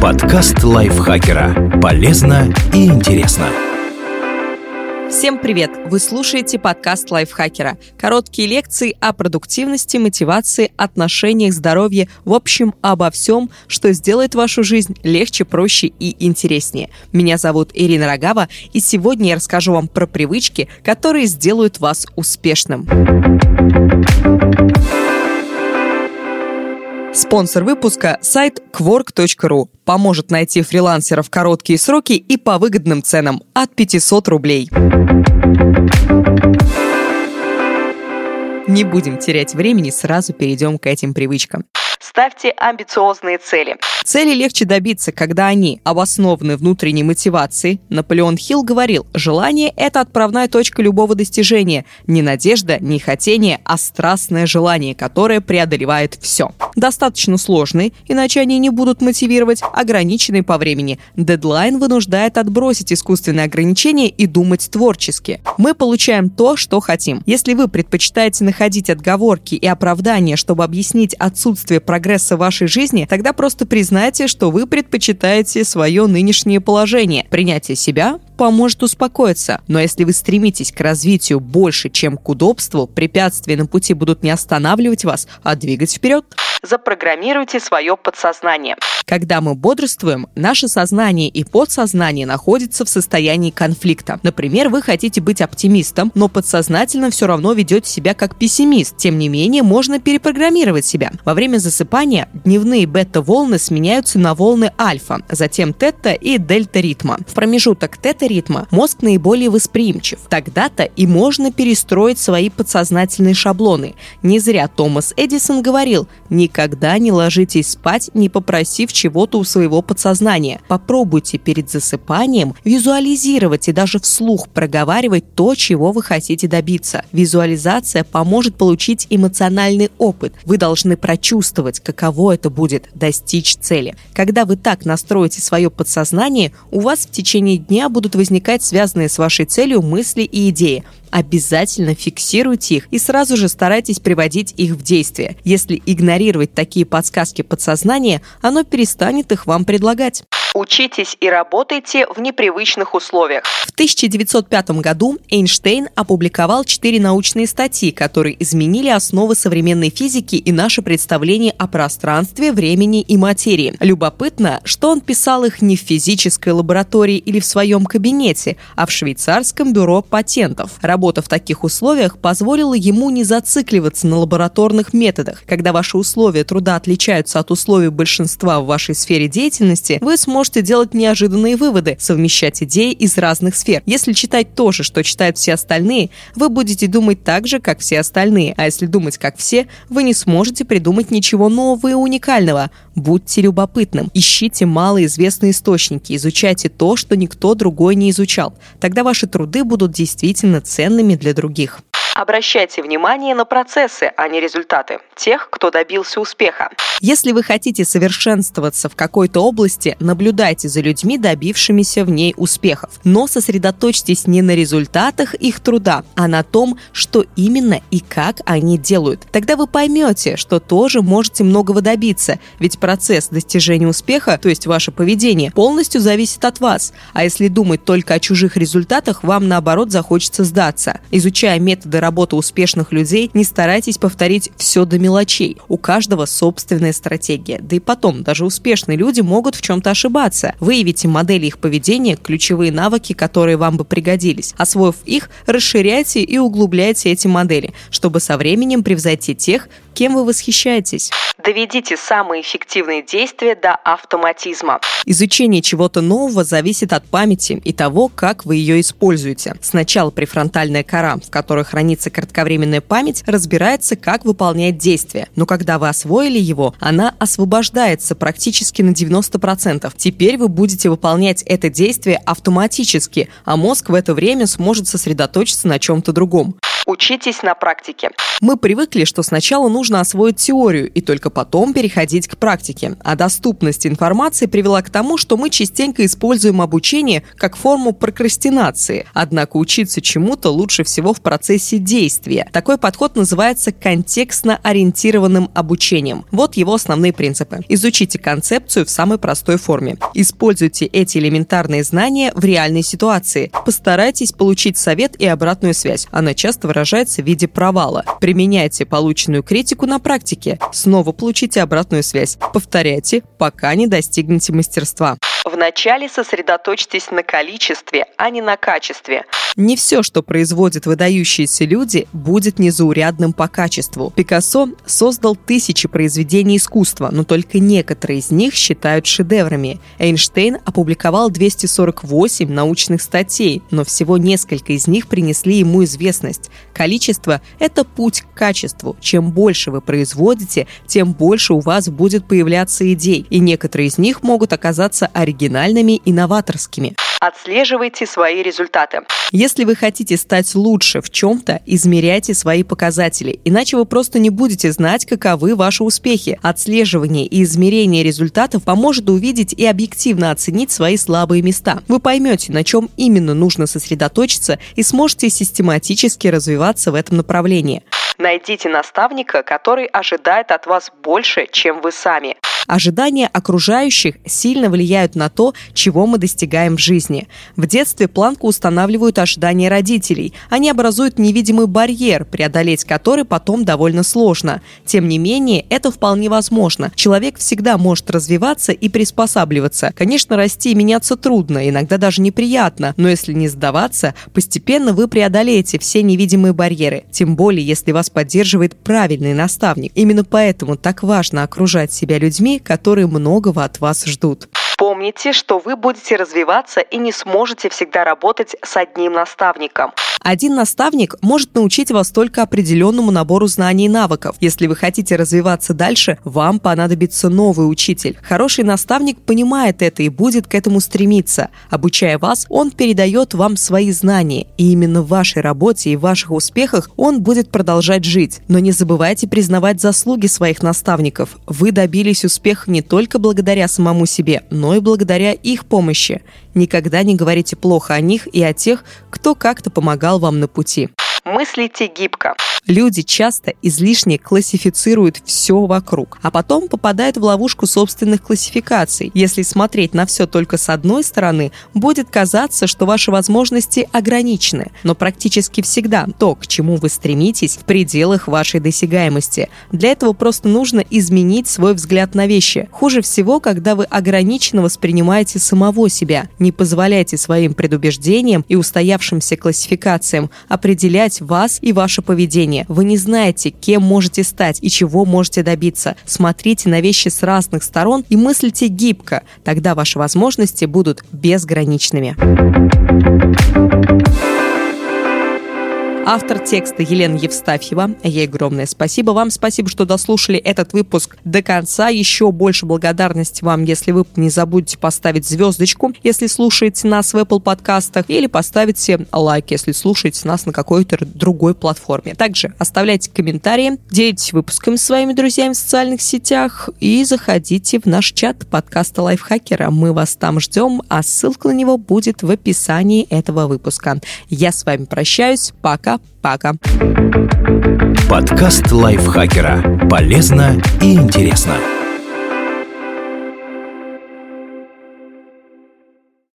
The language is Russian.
Подкаст лайфхакера. Полезно и интересно. Всем привет! Вы слушаете подкаст лайфхакера. Короткие лекции о продуктивности, мотивации, отношениях, здоровье, в общем, обо всем, что сделает вашу жизнь легче, проще и интереснее. Меня зовут Ирина Рогава, и сегодня я расскажу вам про привычки, которые сделают вас успешным. Спонсор выпуска – сайт quark.ru. Поможет найти фрилансеров в короткие сроки и по выгодным ценам – от 500 рублей. Не будем терять времени, сразу перейдем к этим привычкам. Ставьте амбициозные цели. Цели легче добиться, когда они обоснованы внутренней мотивацией. Наполеон Хилл говорил, желание – это отправная точка любого достижения. Не надежда, не хотение, а страстное желание, которое преодолевает все. Достаточно сложные, иначе они не будут мотивировать, ограниченные по времени. Дедлайн вынуждает отбросить искусственные ограничения и думать творчески. Мы получаем то, что хотим. Если вы предпочитаете находить отговорки и оправдания, чтобы объяснить отсутствие прогресса в вашей жизни, тогда просто признайте, что вы предпочитаете свое нынешнее положение. Принятие себя поможет успокоиться. Но если вы стремитесь к развитию больше, чем к удобству, препятствия на пути будут не останавливать вас, а двигать вперед. Запрограммируйте свое подсознание. Когда мы бодрствуем, наше сознание и подсознание находятся в состоянии конфликта. Например, вы хотите быть оптимистом, но подсознательно все равно ведете себя как пессимист. Тем не менее, можно перепрограммировать себя. Во время засыпания дневные бета-волны сменяются на волны альфа, затем тета и дельта ритма. В промежуток тета-ритма мозг наиболее восприимчив. Тогда-то и можно перестроить свои подсознательные шаблоны. Не зря Томас Эдисон говорил, никогда не ложитесь спать, не попросив чего-то у своего подсознания. Попробуйте перед засыпанием визуализировать и даже вслух проговаривать то, чего вы хотите добиться. Визуализация поможет получить эмоциональный опыт. Вы должны прочувствовать, каково это будет достичь цели. Когда вы так настроите свое подсознание, у вас в течение дня будут возникать связанные с вашей целью мысли и идеи обязательно фиксируйте их и сразу же старайтесь приводить их в действие. Если игнорировать такие подсказки подсознания, оно перестанет их вам предлагать. Учитесь и работайте в непривычных условиях. В 1905 году Эйнштейн опубликовал четыре научные статьи, которые изменили основы современной физики и наше представление о пространстве, времени и материи. Любопытно, что он писал их не в физической лаборатории или в своем кабинете, а в швейцарском бюро патентов. Работа в таких условиях позволила ему не зацикливаться на лабораторных методах. Когда ваши условия труда отличаются от условий большинства в вашей сфере деятельности, вы сможете можете делать неожиданные выводы, совмещать идеи из разных сфер. Если читать то же, что читают все остальные, вы будете думать так же, как все остальные. А если думать как все, вы не сможете придумать ничего нового и уникального. Будьте любопытным, ищите малоизвестные источники, изучайте то, что никто другой не изучал. Тогда ваши труды будут действительно ценными для других. Обращайте внимание на процессы, а не результаты тех, кто добился успеха. Если вы хотите совершенствоваться в какой-то области, наблюдайте за людьми, добившимися в ней успехов. Но сосредоточьтесь не на результатах их труда, а на том, что именно и как они делают. Тогда вы поймете, что тоже можете многого добиться, ведь процесс достижения успеха, то есть ваше поведение, полностью зависит от вас. А если думать только о чужих результатах, вам наоборот захочется сдаться. Изучая методы работы успешных людей, не старайтесь повторить все до мелочей. У каждого собственная стратегия. Да и потом, даже успешные люди могут в чем-то ошибаться. Выявите модели их поведения, ключевые навыки, которые вам бы пригодились. Освоив их, расширяйте и углубляйте эти модели, чтобы со временем превзойти тех, кем вы восхищаетесь. Доведите самые эффективные действия до автоматизма. Изучение чего-то нового зависит от памяти и того, как вы ее используете. Сначала префронтальная кора, в которой хранится кратковременная память, разбирается, как выполнять действие. Но когда вы освоили его, она освобождается практически на 90%. Теперь вы будете выполнять это действие автоматически, а мозг в это время сможет сосредоточиться на чем-то другом. Учитесь на практике. Мы привыкли, что сначала нужно освоить теорию и только потом переходить к практике. А доступность информации привела к тому, что мы частенько используем обучение как форму прокрастинации. Однако учиться чему-то лучше всего в процессе действия. Такой подход называется контекстно ориентированным обучением. Вот его основные принципы. Изучите концепцию в самой простой форме. Используйте эти элементарные знания в реальной ситуации. Постарайтесь получить совет и обратную связь. Она часто выражается в виде провала. Применяйте полученную критику на практике. Снова получите обратную связь. Повторяйте, пока не достигнете мастерства. Вначале сосредоточьтесь на количестве, а не на качестве. Не все, что производят выдающиеся люди, будет незаурядным по качеству. Пикассо создал тысячи произведений искусства, но только некоторые из них считают шедеврами. Эйнштейн опубликовал 248 научных статей, но всего несколько из них принесли ему известность. Количество – это путь к качеству. Чем больше вы производите, тем больше у вас будет появляться идей, и некоторые из них могут оказаться оригинальными оригинальными и новаторскими. Отслеживайте свои результаты. Если вы хотите стать лучше в чем-то, измеряйте свои показатели, иначе вы просто не будете знать, каковы ваши успехи. Отслеживание и измерение результатов поможет увидеть и объективно оценить свои слабые места. Вы поймете, на чем именно нужно сосредоточиться и сможете систематически развиваться в этом направлении. Найдите наставника, который ожидает от вас больше, чем вы сами. Ожидания окружающих сильно влияют на то, чего мы достигаем в жизни. В детстве планку устанавливают ожидания родителей. Они образуют невидимый барьер, преодолеть который потом довольно сложно. Тем не менее, это вполне возможно. Человек всегда может развиваться и приспосабливаться. Конечно, расти и меняться трудно, иногда даже неприятно, но если не сдаваться, постепенно вы преодолеете все невидимые барьеры. Тем более, если вас поддерживает правильный наставник. Именно поэтому так важно окружать себя людьми, которые многого от вас ждут. Помните, что вы будете развиваться и не сможете всегда работать с одним наставником. Один наставник может научить вас только определенному набору знаний и навыков. Если вы хотите развиваться дальше, вам понадобится новый учитель. Хороший наставник понимает это и будет к этому стремиться. Обучая вас, он передает вам свои знания, и именно в вашей работе и ваших успехах он будет продолжать жить. Но не забывайте признавать заслуги своих наставников. Вы добились успеха не только благодаря самому себе, но но и благодаря их помощи. Никогда не говорите плохо о них и о тех, кто как-то помогал вам на пути. Мыслите гибко. Люди часто излишне классифицируют все вокруг, а потом попадают в ловушку собственных классификаций. Если смотреть на все только с одной стороны, будет казаться, что ваши возможности ограничены, но практически всегда то, к чему вы стремитесь, в пределах вашей досягаемости. Для этого просто нужно изменить свой взгляд на вещи. Хуже всего, когда вы ограниченно воспринимаете самого себя. Не позволяйте своим предубеждениям и устоявшимся классификациям определять вас и ваше поведение. Вы не знаете, кем можете стать и чего можете добиться. Смотрите на вещи с разных сторон и мыслите гибко. Тогда ваши возможности будут безграничными. Автор текста Елена Евстафьева. Ей огромное спасибо. Вам спасибо, что дослушали этот выпуск до конца. Еще больше благодарности вам, если вы не забудете поставить звездочку, если слушаете нас в Apple подкастах, или поставите лайк, если слушаете нас на какой-то другой платформе. Также оставляйте комментарии, делитесь выпусками с своими друзьями в социальных сетях и заходите в наш чат подкаста Лайфхакера. Мы вас там ждем, а ссылка на него будет в описании этого выпуска. Я с вами прощаюсь. Пока Пока. Подкаст лайфхакера. Полезно и интересно.